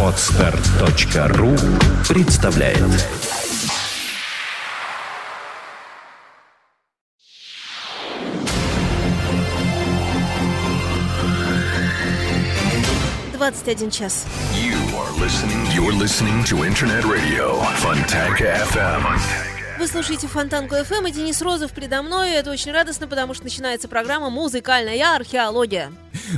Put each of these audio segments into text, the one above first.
Отстар.ру представляет Двадцать один час. You are listening. You're listening to Internet Radio Fontanka FM. Вы слушаете Фонтанку FM и Денис Розов предо мной. Это очень радостно, потому что начинается программа «Музыкальная археология».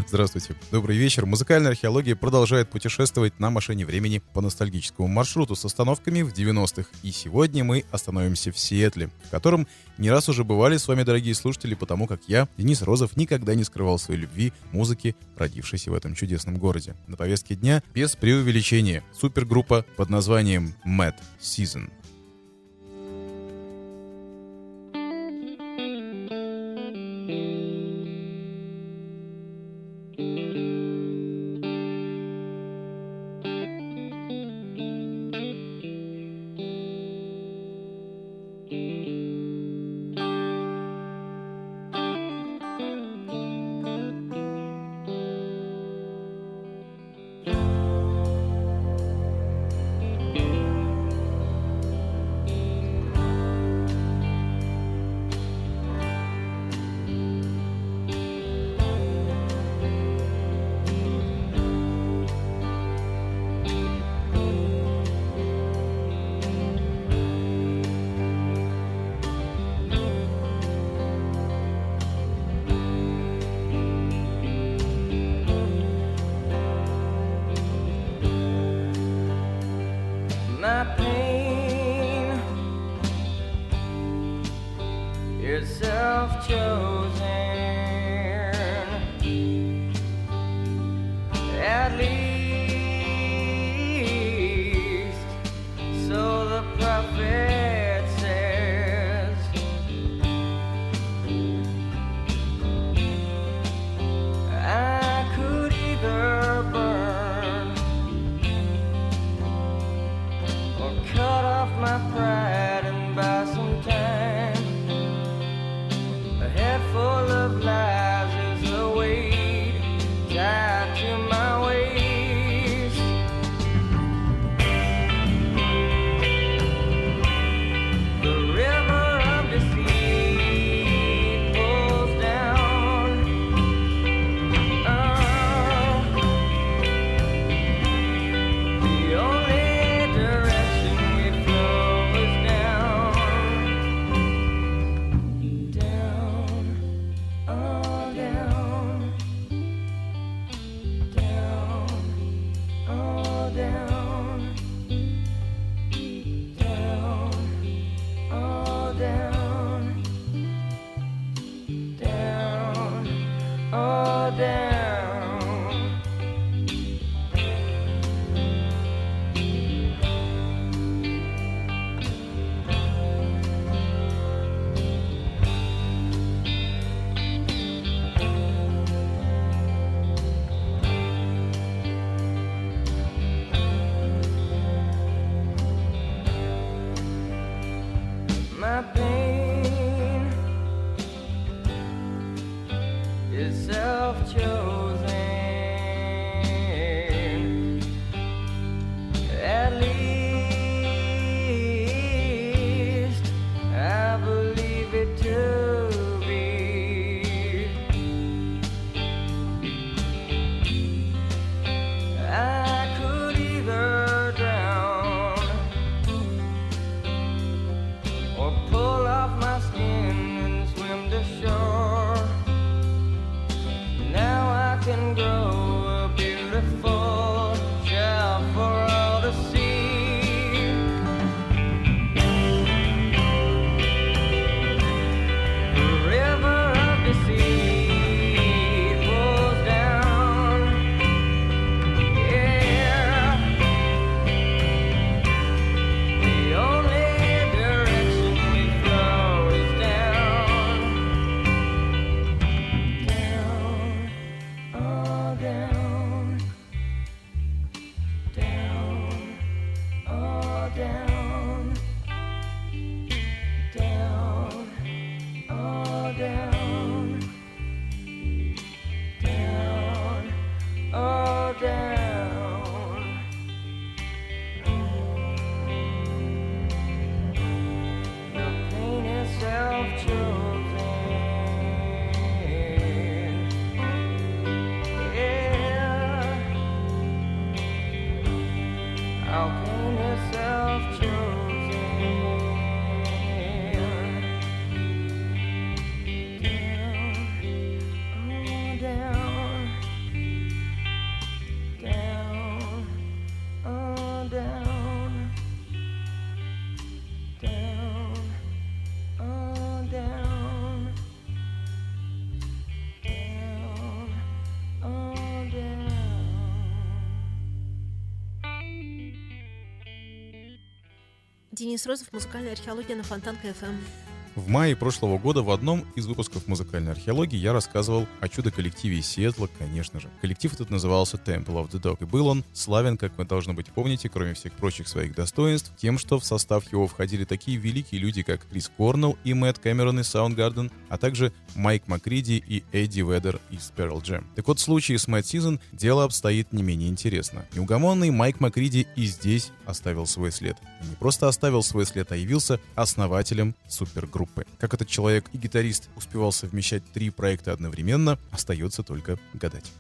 Здравствуйте. Добрый вечер. Музыкальная археология продолжает путешествовать на машине времени по ностальгическому маршруту с остановками в 90-х. И сегодня мы остановимся в Сиэтле, в котором не раз уже бывали с вами, дорогие слушатели, потому как я, Денис Розов, никогда не скрывал своей любви музыки, родившейся в этом чудесном городе. На повестке дня, без преувеличения, супергруппа под названием Mad Season. Self-chosen yourself chosen. Денис Розов, музыкальная археология на Фонтанка ФМ. В мае прошлого года в одном из выпусков музыкальной археологии я рассказывал о чудо-коллективе из Сиэтла, конечно же. Коллектив этот назывался Temple of the Dog, и был он славен, как вы, должно быть, помните, кроме всех прочих своих достоинств, тем, что в состав его входили такие великие люди, как Крис Корнелл и Мэтт Кэмерон из Soundgarden, а также Майк Макриди и Эдди Ведер из Pearl Jam. Так вот, в случае с Мэтт Сизон дело обстоит не менее интересно. Неугомонный Майк Макриди и здесь оставил свой след. И не просто оставил свой след, а явился основателем супергруппы. Как этот человек и гитарист успевал совмещать три проекта одновременно, остается только гадать.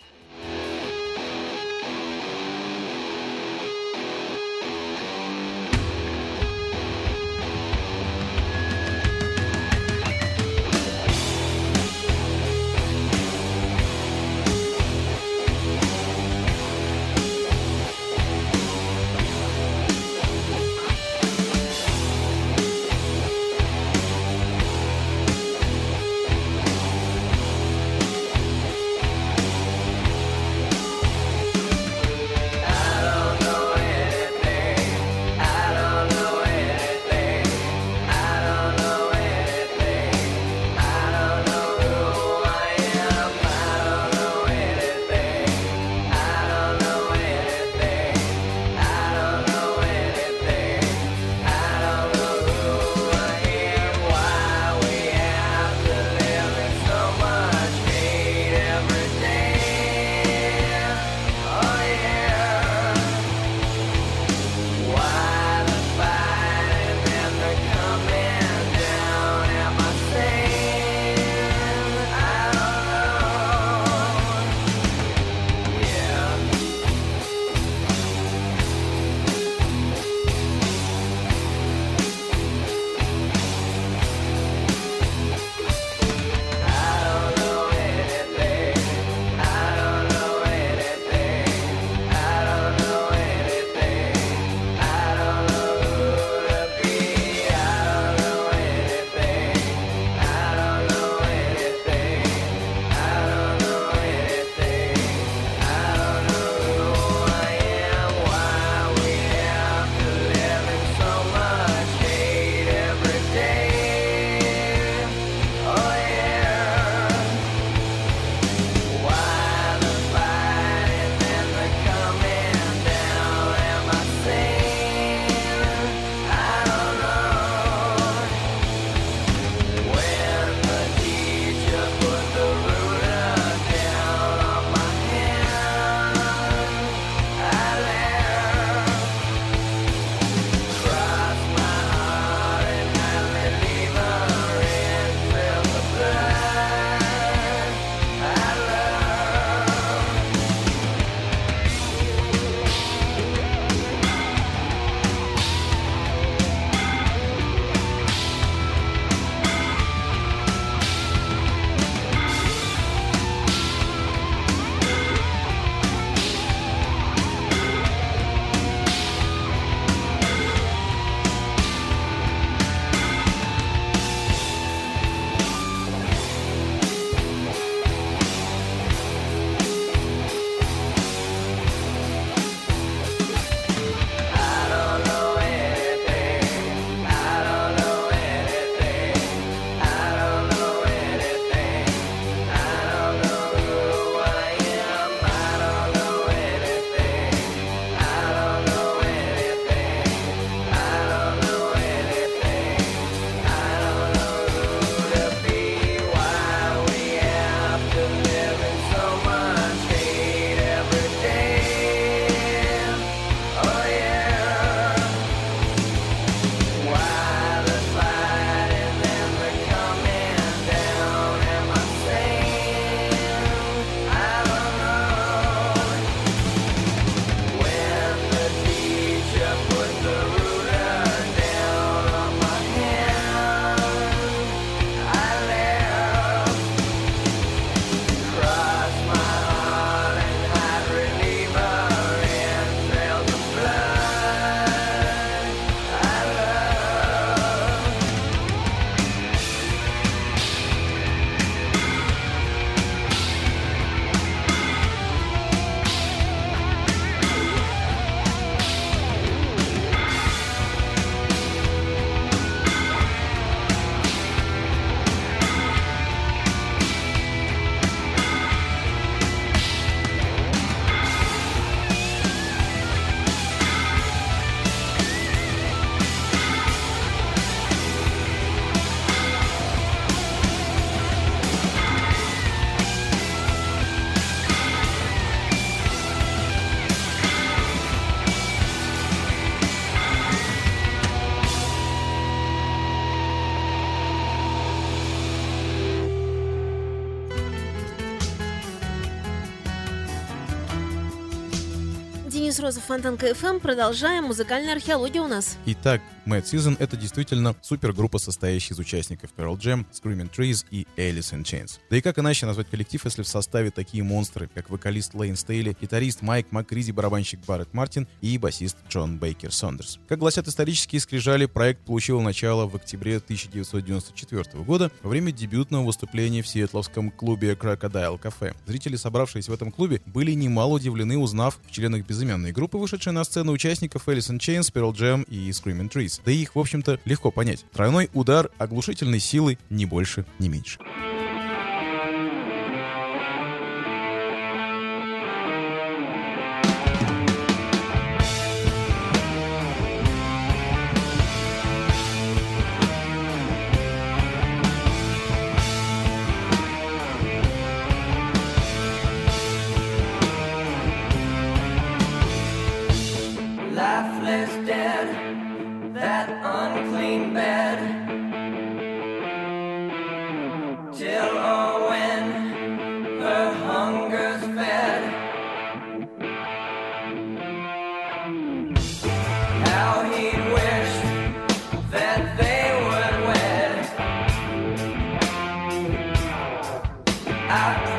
Денис Розов, Фонтанка FM. Продолжаем. Музыкальная археология у нас. Итак, Mad Season — это действительно супергруппа, состоящая из участников Pearl Jam, Screaming Trees и Alice in Chains. Да и как иначе назвать коллектив, если в составе такие монстры, как вокалист Лейн Стейли, гитарист Майк Макризи, барабанщик Барретт Мартин и басист Джон Бейкер Сондерс. Как гласят исторические скрижали, проект получил начало в октябре 1994 года во время дебютного выступления в сиэтловском клубе Crocodile Cafe. Зрители, собравшиеся в этом клубе, были немало удивлены, узнав в членах безымянной группы, вышедшей на сцену участников Alice in Chains, Pearl Jam и Screaming Trees. Да и их, в общем-то, легко понять. Тройной удар оглушительной силы, ни больше, ни меньше. out.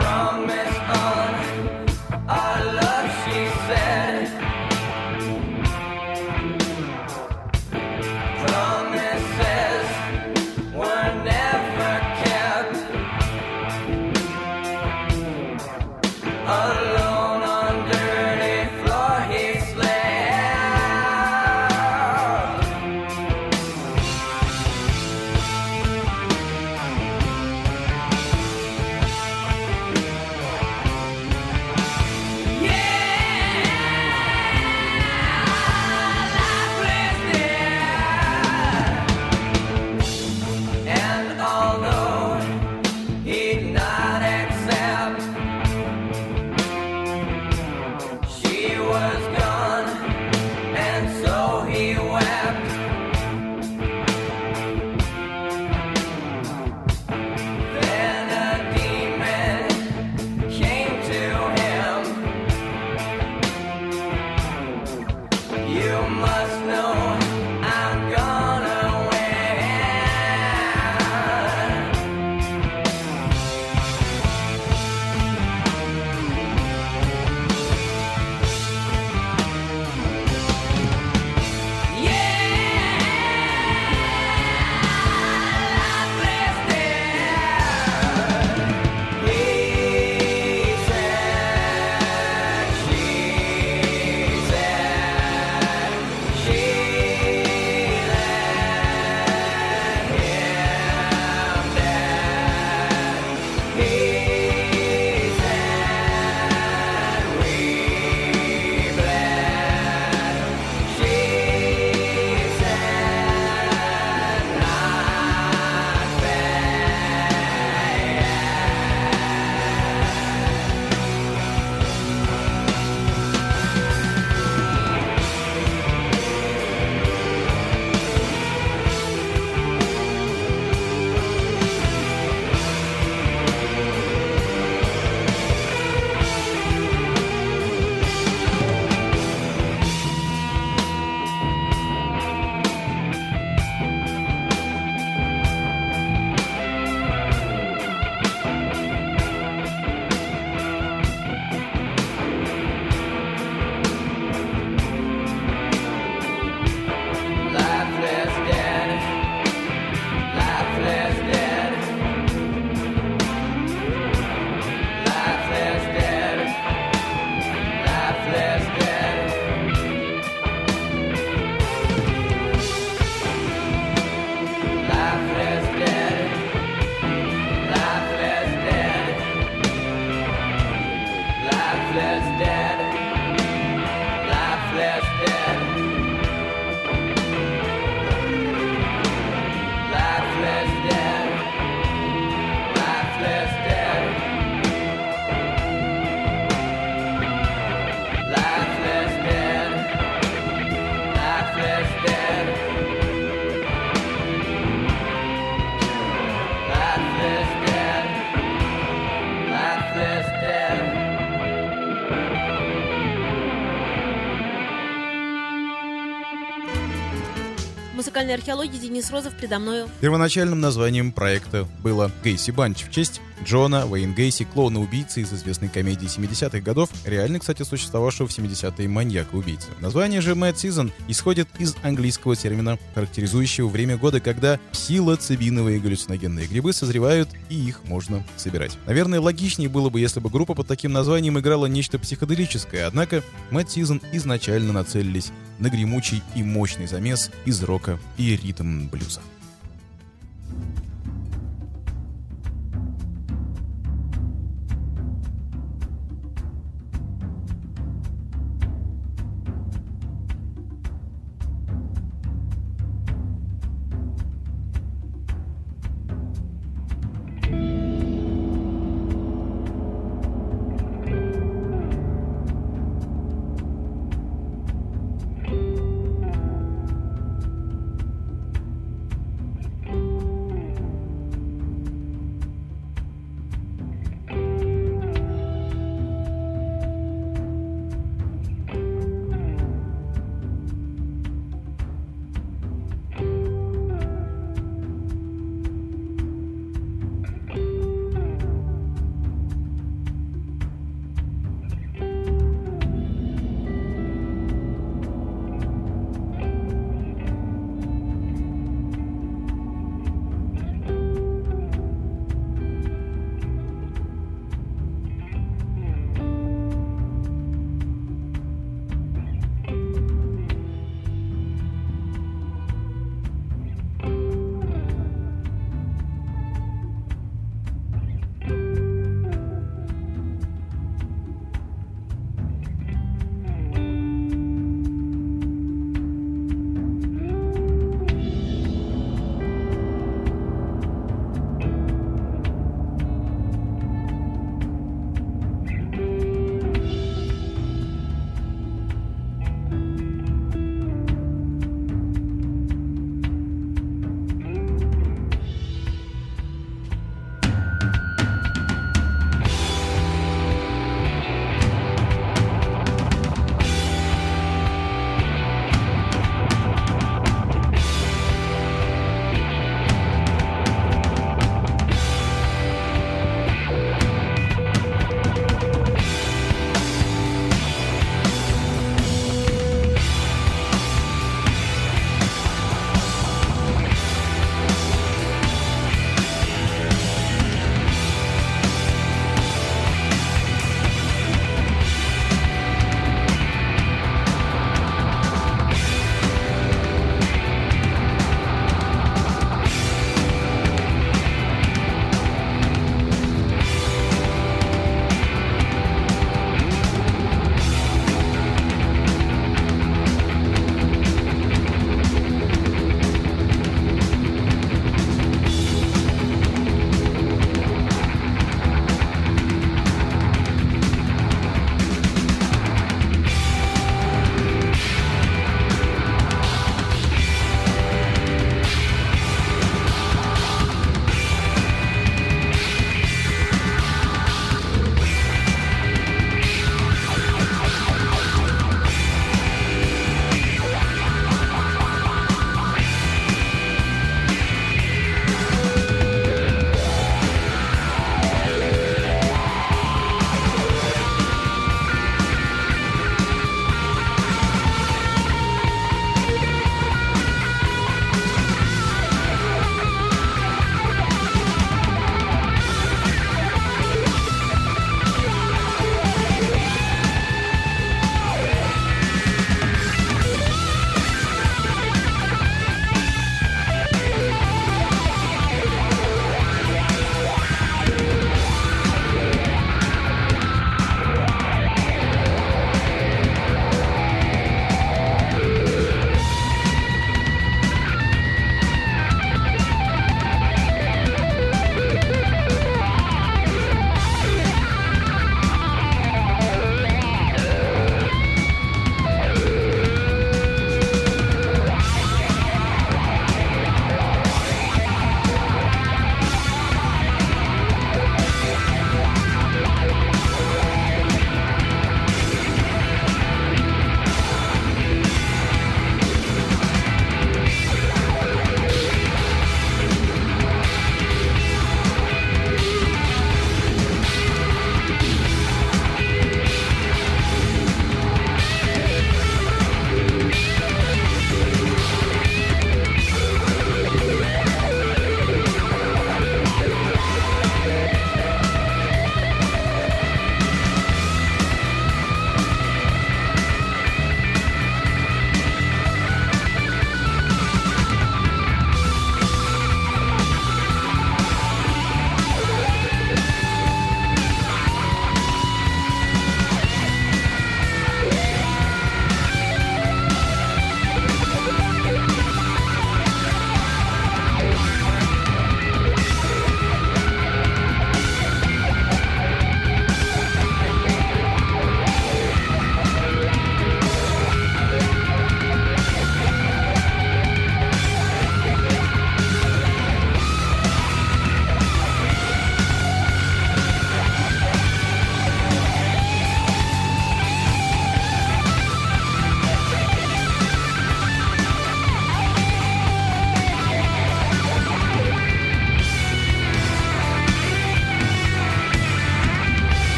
Музыкальной археологии Денис Розов предо мною. Первоначальным названием проекта было «Гейси Банч» в честь Джона Уэйн Гейси, клоуна-убийцы из известной комедии 70-х годов, реально, кстати, существовавшего в 70-е маньяка-убийцы. Название же Mad Season исходит из английского термина, характеризующего время года, когда псилоцибиновые галлюциногенные грибы созревают и их можно собирать. Наверное, логичнее было бы, если бы группа под таким названием играла нечто психоделическое, однако Mad Season изначально нацелились на гремучий и мощный замес из рока и ритм-блюза.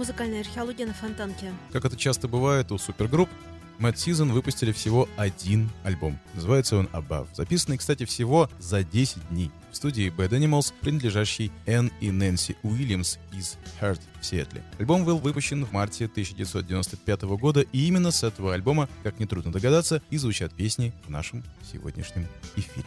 Музыкальная археология на Фонтанке. Как это часто бывает у супергрупп, Mad Season выпустили всего один альбом. Называется он Above. Записанный, кстати, всего за 10 дней в студии Bad Animals, принадлежащей Энн и Нэнси Уильямс из Heart в Сиэтле. Альбом был выпущен в марте 1995 года, и именно с этого альбома, как нетрудно догадаться, и звучат песни в нашем сегодняшнем эфире.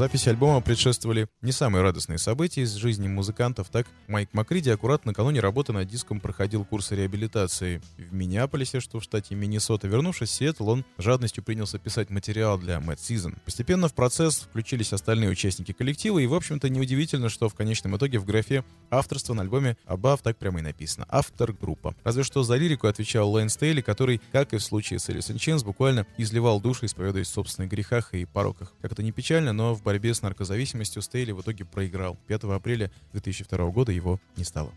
Записи альбома предшествовали не самые радостные события из жизни музыкантов. Так, Майк Макриди аккуратно накануне работы над диском проходил курсы реабилитации в Миннеаполисе, что в штате Миннесота. Вернувшись в Сиэтл, он жадностью принялся писать материал для Mad Season. Постепенно в процесс включились остальные участники коллектива, и, в общем-то, неудивительно, что в конечном итоге в графе авторства на альбоме Above так прямо и написано. Автор группа. Разве что за лирику отвечал Лэн Стейли, который, как и в случае с Элисон Ченс, буквально изливал души, исповедуясь в собственных грехах и пороках. Как это не печально, но в борьбе с наркозависимостью Стейли в итоге проиграл. 5 апреля 2002 года его не стало.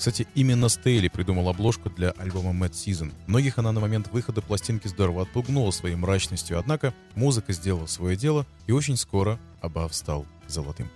Кстати, именно Стейли придумал обложку для альбома Mad Season. Многих она на момент выхода пластинки здорово отпугнула своей мрачностью, однако музыка сделала свое дело, и очень скоро Абав стал золотым.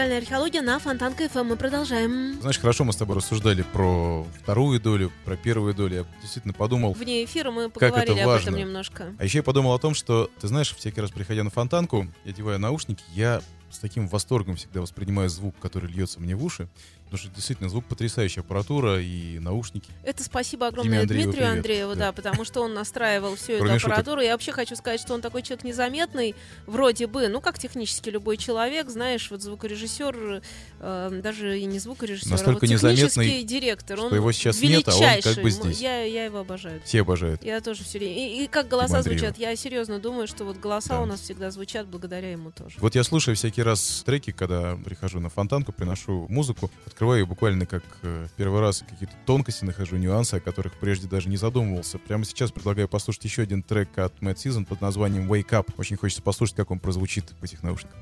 Музыкальная археология на Фонтан КФМ. Мы продолжаем. Знаешь, хорошо мы с тобой рассуждали про вторую долю, про первую долю. Я действительно подумал, Вне эфира мы это поговорили об важно. этом немножко. А еще я подумал о том, что, ты знаешь, всякий раз приходя на фонтанку, я одеваю наушники, я с таким восторгом всегда воспринимаю звук, который льется мне в уши. Потому что действительно звук потрясающая аппаратура и наушники. Это спасибо огромное Андрееву Дмитрию привет. Андрееву, да. Да. потому что он настраивал всю эту Кроме шуток. аппаратуру. Я вообще хочу сказать, что он такой человек незаметный, вроде бы, ну, как технически любой человек, знаешь, вот звукорежиссер, э, даже и не звукорежиссер, Настолько а вот технический незаметный, директор. что он его сейчас нет, а он как величайший. бы здесь. Я, я его обожаю. Все обожают. Я тоже все время. И, и как голоса звучат, я серьезно думаю, что вот голоса Да. у нас всегда звучат благодаря ему тоже. Вот я слушаю всякий раз треки, когда прихожу на фонтанку, приношу музыку, открываю ее буквально как э, первый раз, какие-то тонкости нахожу, нюансы, о которых прежде даже не задумывался. Прямо сейчас предлагаю послушать еще один трек от Mad Season под названием Wake Up. Очень хочется послушать, как он прозвучит в этих наушниках.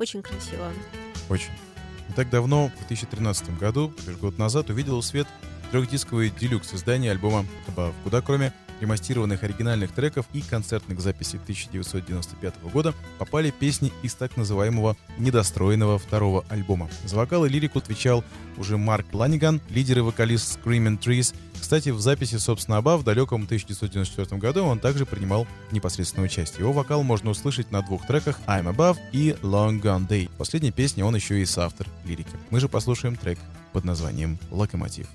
Очень красиво. Очень. Не так давно, в 2013 году, лишь год назад, увидел свет трехдисковый делюкс издание альбома Above, куда кроме ремастированных оригинальных треков и концертных записей 1995 года попали песни из так называемого недостроенного второго альбома. За вокал и лирику отвечал уже Марк Ланиган, лидер и вокалист Screaming Trees. Кстати, в записи, собственно, Аба в далеком 1994 году он также принимал непосредственное участие. Его вокал можно услышать на двух треках I'm Above и Long Gone Day. В последней песне он еще и соавтор лирики. Мы же послушаем трек под названием «Локомотив».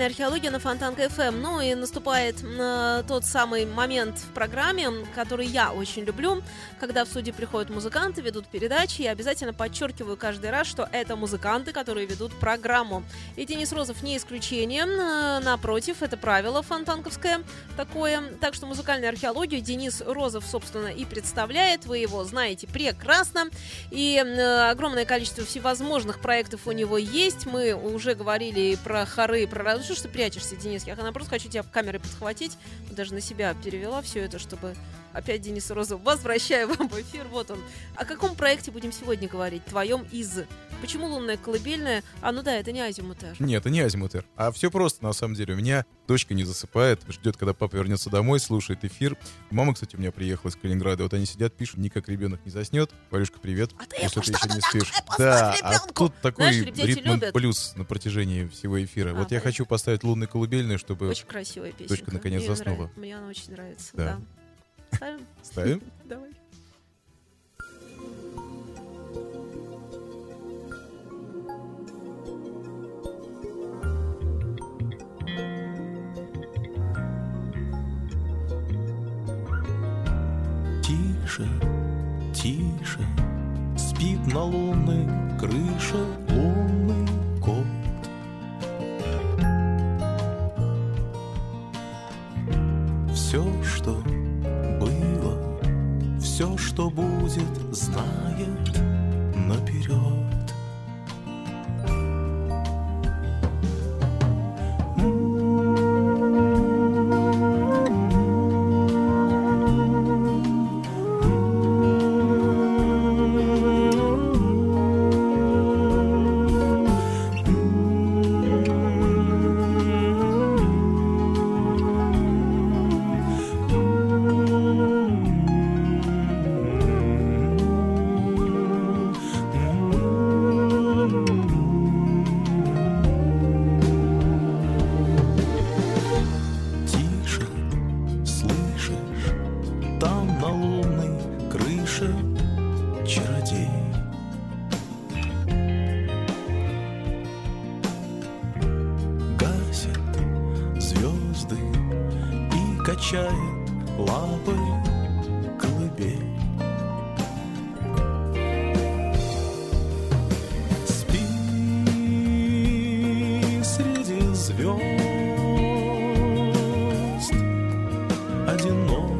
Музыкальная археология на Фонтанка FM. Ну и наступает э, тот самый момент в программе, который я очень люблю, когда в студии приходят музыканты, ведут передачи. Я обязательно подчеркиваю каждый раз, что это музыканты, которые ведут программу. И Денис Розов не исключение. Э, напротив, это правило фонтанковское такое. Так что музыкальную археологию Денис Розов, собственно, и представляет. Вы его знаете прекрасно. И э, огромное количество всевозможных проектов у него есть. Мы уже говорили про хоры, про... Что ты прячешься, Денис? Я просто хочу тебя камерой подхватить. Даже на себя перевела все это, чтобы опять Денис Розов. Возвращаю вам в эфир. Вот он. О каком проекте будем сегодня говорить? Твоем из. Почему лунная колыбельная? А, ну да, это не азимутер. Нет, это не азимутер. А все просто, на самом деле. У меня дочка не засыпает, ждет, когда папа вернется домой, слушает эфир. Мама, кстати, у меня приехала из Калининграда. Вот они сидят, пишут, никак ребенок не заснет. Валюшка, привет. А ты если ты еще не спишь. Да, а тут такой Знаешь, ритм любят. плюс на протяжении всего эфира. А, вот я понятно. хочу поставить лунную колыбельную, чтобы Очень красивая песня. Дочка наконец заснула. Мне она очень нравится. Да. Да. Ставим? ставим. Давай. Тише, тише, спит на лунной крыше все, что будет, знает наперед. nome.